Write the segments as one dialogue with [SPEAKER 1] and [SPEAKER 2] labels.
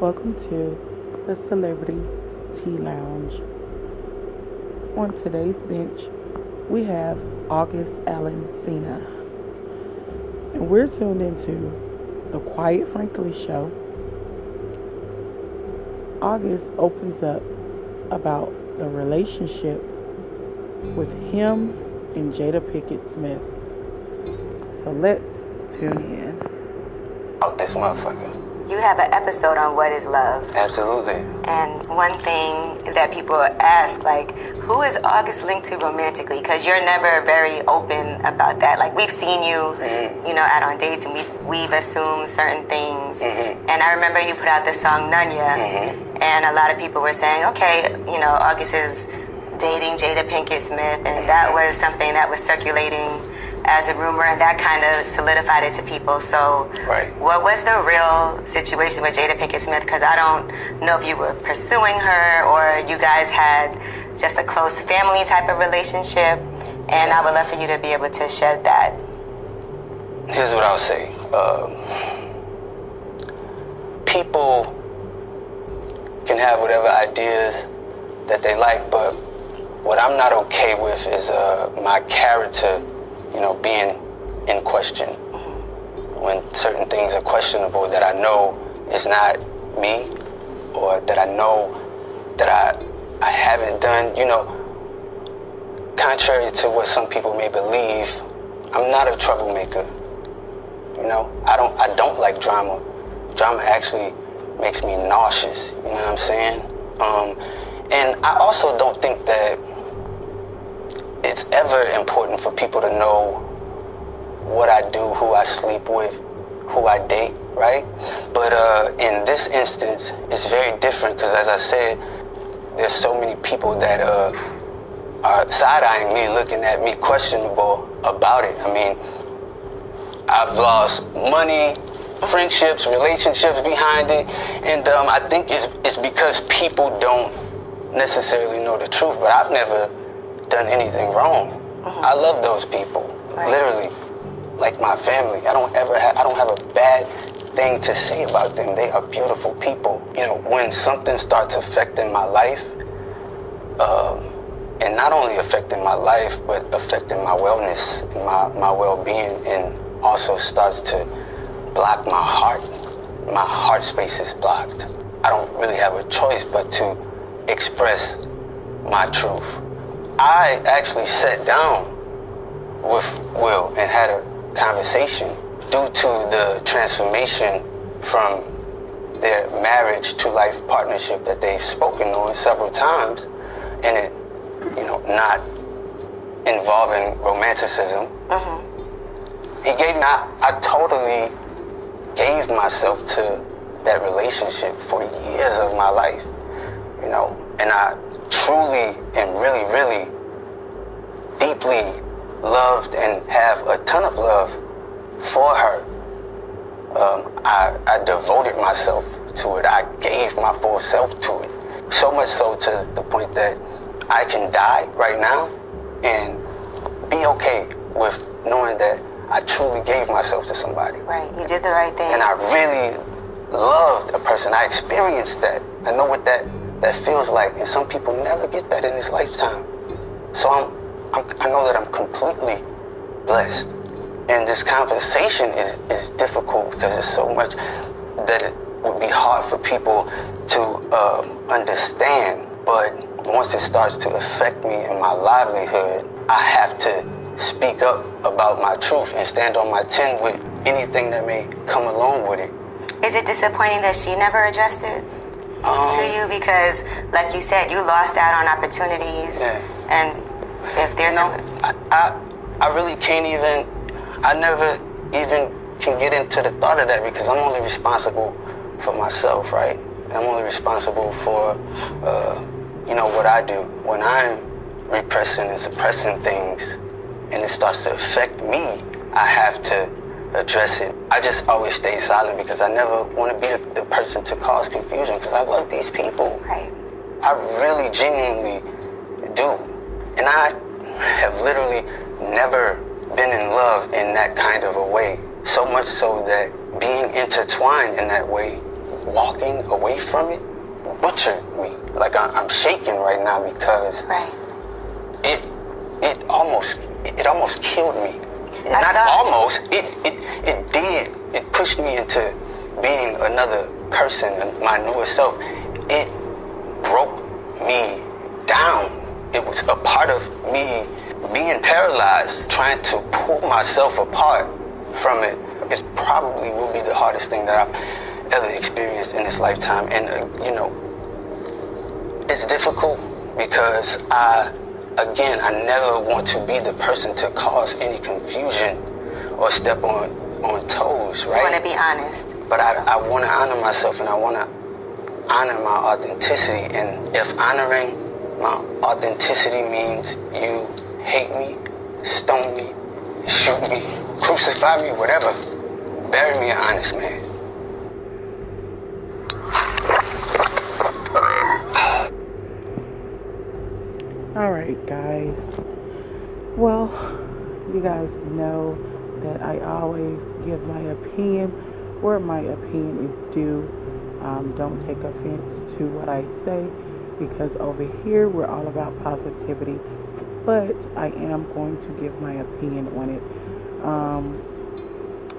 [SPEAKER 1] Welcome to the Celebrity Tea Lounge. On today's bench, we have August Allen Cena. And we're tuned into the Quiet Frankly show. August opens up about the relationship with him and Jada Pinkett Smith. So let's tune in.
[SPEAKER 2] Out this motherfucker.
[SPEAKER 3] You have an episode on what is love.
[SPEAKER 2] Absolutely.
[SPEAKER 3] And one thing that people ask, like, who is August linked to romantically? Because you're never very open about that. Like, we've seen you,
[SPEAKER 2] Mm-hmm.
[SPEAKER 3] you know, out on dates and we've, we've assumed certain things.
[SPEAKER 2] Mhm.
[SPEAKER 3] And I remember you put out the song Nunya,
[SPEAKER 2] Mhm.
[SPEAKER 3] and a lot of people were saying, okay, you know, August is dating Jada Pinkett Smith, and that was something that was circulating as a rumor, and that kind of solidified it to people. So,
[SPEAKER 2] Right.
[SPEAKER 3] what was the real situation with Jada Pinkett Smith? Because I don't know if you were pursuing her or you guys had just a close family type of relationship, and I would love for you to be able to shed that.
[SPEAKER 2] Here's what I'll say. Um, people can have whatever ideas that they like, but what I'm not okay with is uh, my character, you know, being in question. When certain things are questionable that I know is not me, or that I know that I I haven't done, you know, contrary to what some people may believe, I'm not a troublemaker. You know, I don't I don't like drama. Drama actually makes me nauseous. You know what I'm saying? Um, and I also don't think that it's ever important for people to know what I do, who I sleep with, who I date, right? But uh, in this instance, it's very different because, as I said, there's so many people that uh, are side-eyeing me, looking at me questionable about it. I mean, I've lost money, friendships, relationships behind it, and um, I think it's, it's because people don't necessarily know the truth. But I've never done anything wrong. I love those people,
[SPEAKER 3] Right.
[SPEAKER 2] literally, like my family. I don't ever, ha- I don't have a bad thing to say about them. They are beautiful people. You know, when something starts affecting my life, um, and not only affecting my life, but affecting my wellness my, my well-being, and also starts to block my heart. My heart space is blocked. I don't really have a choice but to express my truth. I actually sat down with Will and had a conversation due to the transformation from their marriage to life partnership that they've spoken on several times. And it you know not involving romanticism. Mm-hmm. He gave me I, I totally gave myself to that relationship for years of my life you know and i truly and really really deeply loved and have a ton of love for her um, I, I devoted myself to it. I gave my full self to it. So much so to the point that I can die right now and be okay with knowing that I truly gave myself to somebody.
[SPEAKER 3] Right, you did the right thing.
[SPEAKER 2] And I really loved a person. I experienced that. I know what that, that feels like. And some people never get that in this lifetime. So I'm, I'm, I know that I'm completely blessed. And this conversation is, is difficult because there's so much that it would be hard for people to um, understand. But once it starts to affect me and my livelihood, I have to speak up about my truth and stand on my 10 with anything that may come along with it.
[SPEAKER 3] Is it disappointing that she never addressed it
[SPEAKER 2] Um,
[SPEAKER 3] to you? Because, like you said, you lost out on opportunities.
[SPEAKER 2] Yeah.
[SPEAKER 3] And if there's
[SPEAKER 2] You know,
[SPEAKER 3] a,
[SPEAKER 2] I, I, I really can't even, I never even can get into the thought of that because I'm only responsible for myself, right? I'm only responsible for, uh, you know, what I do. When I'm repressing and suppressing things and it starts to affect me, I have to address it. I just always stay silent because I never want to be the, the person to cause confusion because I love these people.
[SPEAKER 3] right.
[SPEAKER 2] I really genuinely do. And I have literally never been in love in that kind of a way. So much so that being intertwined in that way, walking away from it, butchered me. Like I, I'm shaking right now because
[SPEAKER 3] Right.
[SPEAKER 2] it it almost it almost killed me.
[SPEAKER 3] I
[SPEAKER 2] Not
[SPEAKER 3] saw
[SPEAKER 2] almost. It it it did. It pushed me into being another person, my newer self. It broke me down. It was a part of me being paralyzed, trying to pull myself apart from it. It probably will be the hardest thing that I've ever experienced in this lifetime. And uh, you know, it's difficult because I, again, I never want to be the person to cause any confusion or step on, on toes,
[SPEAKER 3] right? I want to be honest.
[SPEAKER 2] But I, I want to honor myself and I want to honor my authenticity. And if honoring my authenticity means you hate me, stone me, shoot me, crucify me, whatever, bury me an honest man.
[SPEAKER 1] All right, guys. Well, you guys know that I always give my opinion where my opinion is due. Um, don't take offense to what I say because over here we're all about positivity, but I am going to give my opinion on it. Um,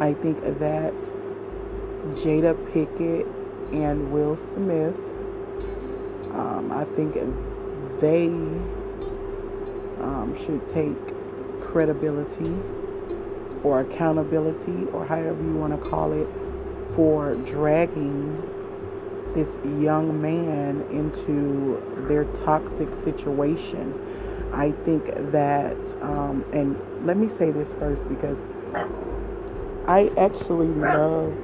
[SPEAKER 1] I think that Jada Pinkett and Will Smith, um, I think they um, should take credibility or accountability or however you want to call it for dragging this young man into their toxic situation. I think that, um, and let me say this first because I actually love.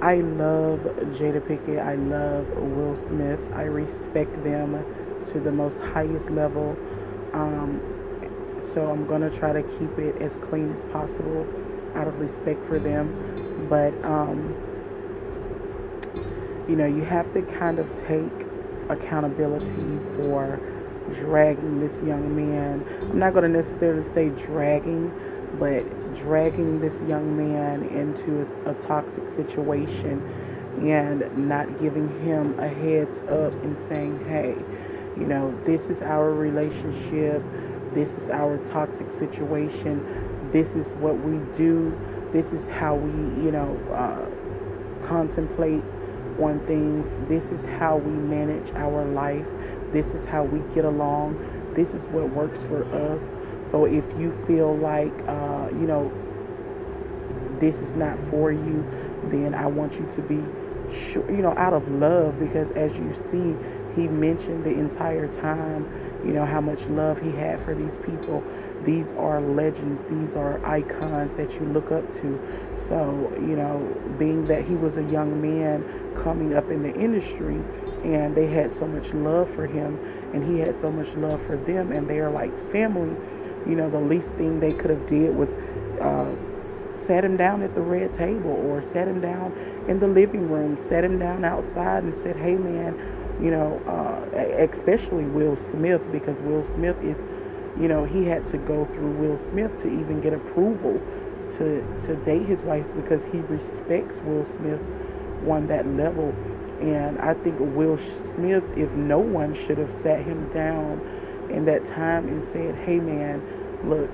[SPEAKER 1] I love Jada Pinkett. I love Will Smith. I respect them to the most highest level. Um, so I'm gonna try to keep it as clean as possible out of respect for them. But um, you know, you have to kind of take accountability for dragging this young man. I'm not gonna necessarily say dragging, but dragging this young man into a, a toxic situation and not giving him a heads up and saying, hey, you know, this is our relationship, this is our toxic situation, this is what we do, this is how we, you know, uh, contemplate on things, this is how we manage our life, this is how we get along, this is what works for us. So if you feel like, uh, you know, this is not for you, then I want you to be sure, you know, out of love, because as you see, he mentioned the entire time, you know, how much love he had for these people. These are legends, these are icons that you look up to. So, you know, being that he was a young man coming up in the industry and they had so much love for him and he had so much love for them and they are like family, you know, the least thing they could have did was uh, him down at the red table or sat him down in the living room, sat him down outside and said, hey man, you know, uh, especially Will Smith because Will Smith is, you know, he had to go through Will Smith to even get approval to, to date his wife because he respects Will Smith on that level. And I think Will Smith, if no one should have sat him down in that time and said, hey man, look,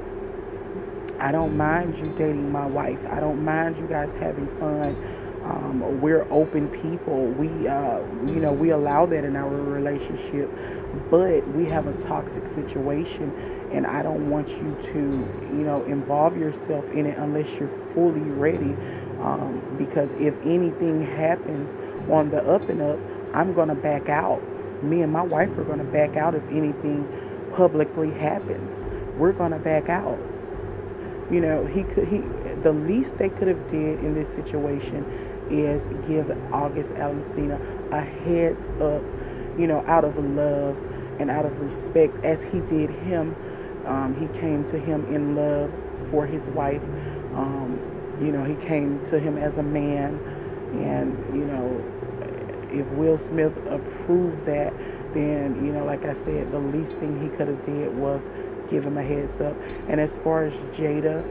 [SPEAKER 1] I don't mind you dating my wife. I don't mind you guys having fun. Um, we're open people. We, uh, you know, we allow that in our relationship, but we have a toxic situation, and I don't want you to, you know, involve yourself in it unless you're fully ready. Um, because if anything happens on the up and up, I'm gonna back out. Me and my wife are gonna back out if anything publicly happens. We're gonna back out. You know, he could he the least they could have did in this situation is give August Alsina a heads up, you know, out of love and out of respect as he did him. Um, he came to him in love for his wife. Um, you know, he came to him as a man. And, you know, if Will Smith approved that, then, you know, like I said, the least thing he could have did was give him a heads up. And as far as Jada,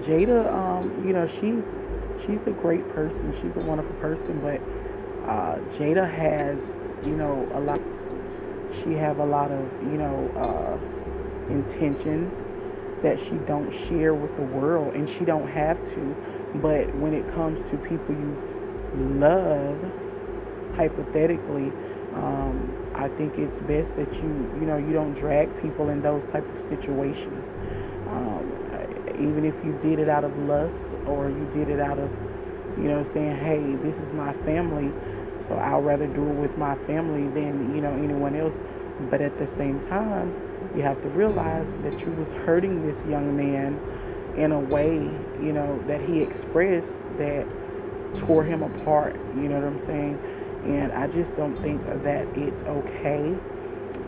[SPEAKER 1] Jada, um, you know, she's she's a great person. She's a wonderful person, but uh, Jada has, you know, a lot. She have a lot of, you know, uh, intentions that she don't share with the world, and she don't have to. But when it comes to people you love, hypothetically, um, I think it's best that you, you know, you don't drag people in those type of situations. Even if you did it out of lust or you did it out of, you know, saying, hey, this is my family, so I'll rather do it with my family than, you know, anyone else. But at the same time, you have to realize that you was hurting this young man in a way, you know, that he expressed that tore him apart. You know what I'm saying? And I just don't think that it's okay.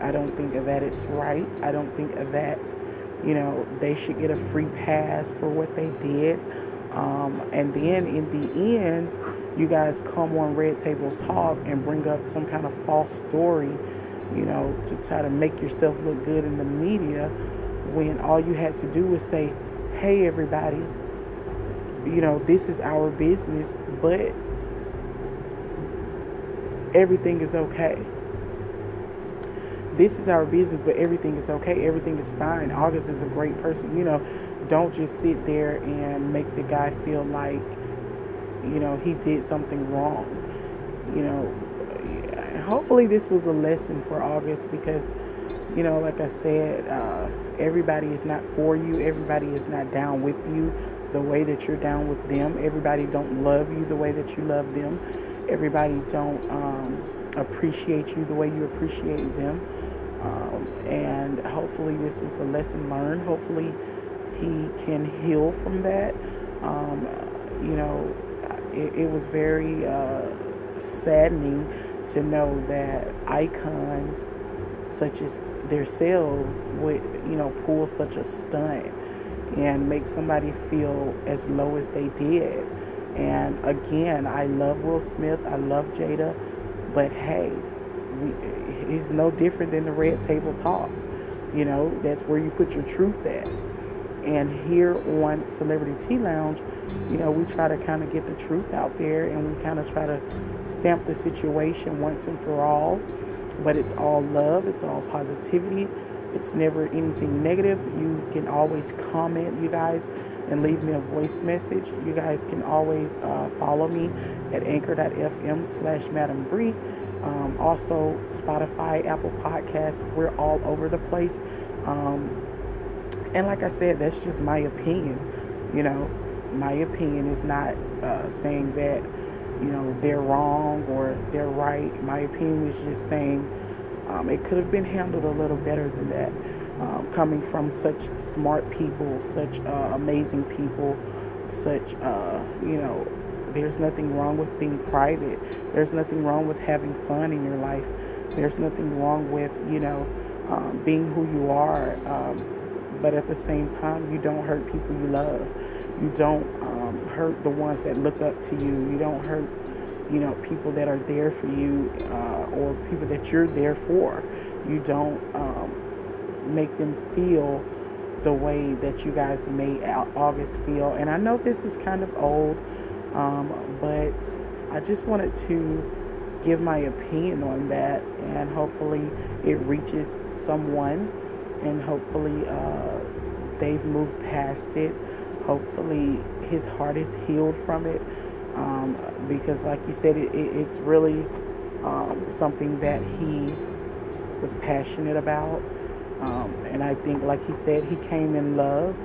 [SPEAKER 1] I don't think that it's right. I don't think that you know, they should get a free pass for what they did. Um, and then in the end, you guys come on Red Table Talk and bring up some kind of false story, you know, to try to make yourself look good in the media when all you had to do was say, hey, everybody, you know, this is our business, but everything is okay this is our business, but everything is okay. Everything is fine. August is a great person. You know, don't just sit there and make the guy feel like, you know, he did something wrong. You know, hopefully this was a lesson for August because, you know, like I said, uh, everybody is not for you. Everybody is not down with you the way that you're down with them. Everybody don't love you the way that you love them. Everybody don't um, appreciate you the way you appreciate them. Um, and hopefully, this was a lesson learned. Hopefully, he can heal from that. Um, you know, it, it was very uh, saddening to know that icons such as themselves would, you know, pull such a stunt and make somebody feel as low as they did. And again, I love Will Smith. I love Jada. But hey, we, it's no different than the red table talk. You know, that's where you put your truth at. And here on Celebrity Tea Lounge, you know, we try to kind of get the truth out there and we kind of try to stamp the situation once and for all. But it's all love, it's all positivity, it's never anything negative. You can always comment, you guys, and leave me a voice message. You guys can always uh, follow me at anchor.fm slash Madam Bree. Um, also, Spotify, Apple Podcasts, we're all over the place. Um, and like I said, that's just my opinion. You know, my opinion is not uh, saying that, you know, they're wrong or they're right. My opinion is just saying um, it could have been handled a little better than that. Um, coming from such smart people, such uh, amazing people, such, uh, you know, there's nothing wrong with being private. There's nothing wrong with having fun in your life. There's nothing wrong with, you know, um, being who you are. Um, but at the same time, you don't hurt people you love. You don't um, hurt the ones that look up to you. You don't hurt, you know, people that are there for you uh, or people that you're there for. You don't um, make them feel the way that you guys made August feel. And I know this is kind of old. Um, but I just wanted to give my opinion on that, and hopefully it reaches someone and hopefully uh, they've moved past it. Hopefully his heart is healed from it. Um, because, like you said, it, it, it's really um, something that he was passionate about. Um, and I think, like he said, he came in love.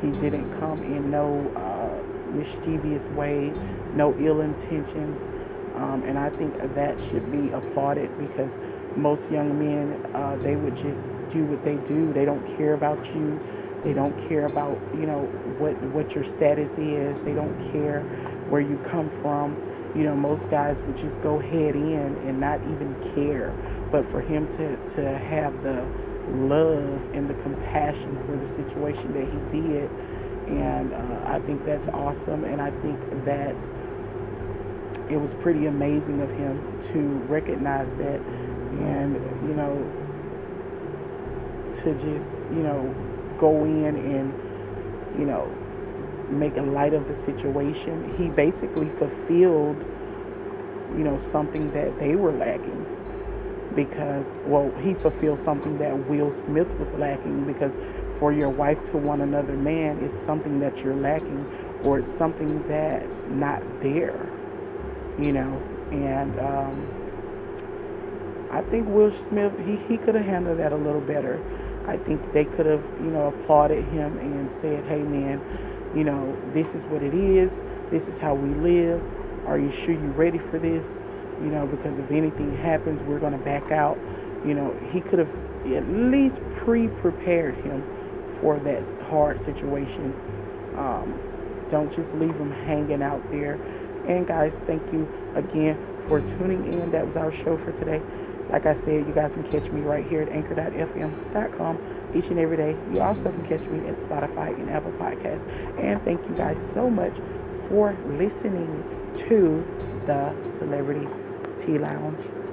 [SPEAKER 1] He didn't come in no uh, mischievous way, no ill intentions. Um, and I think that should be applauded because most young men, uh, they would just do what they do. They don't care about you. They don't care about you know what what your status is. They don't care where you come from. You know, most guys would just go head in and not even care. But for him to to have the love and the compassion for the situation that he did, and uh, I think that's awesome. And I think that it was pretty amazing of him to recognize that and you know to just you know go in and you know make a light of the situation he basically fulfilled you know something that they were lacking. Because well he fulfilled something that will smith was lacking. Because for your wife to want another man is something that you're lacking or it's something that's not there you know? And um, I think Will Smith he, he could have handled that a little better. I think they could have, you know, applauded him and said, "Hey man, you know, this is what it is. This is how we live. Are you sure you're ready for this? You know, because if anything happens, we're going to back out." You know, he could have at least pre-prepared him for that hard situation. Um, don't just leave him hanging out there. And guys, thank you again for tuning in. That was our show for today. Like I said, you guys can catch me right here at anchor.fm.com each and every day. You also can catch me at Spotify and Apple Podcasts. And thank you guys so much for listening to the Celebrity Tea Lounge.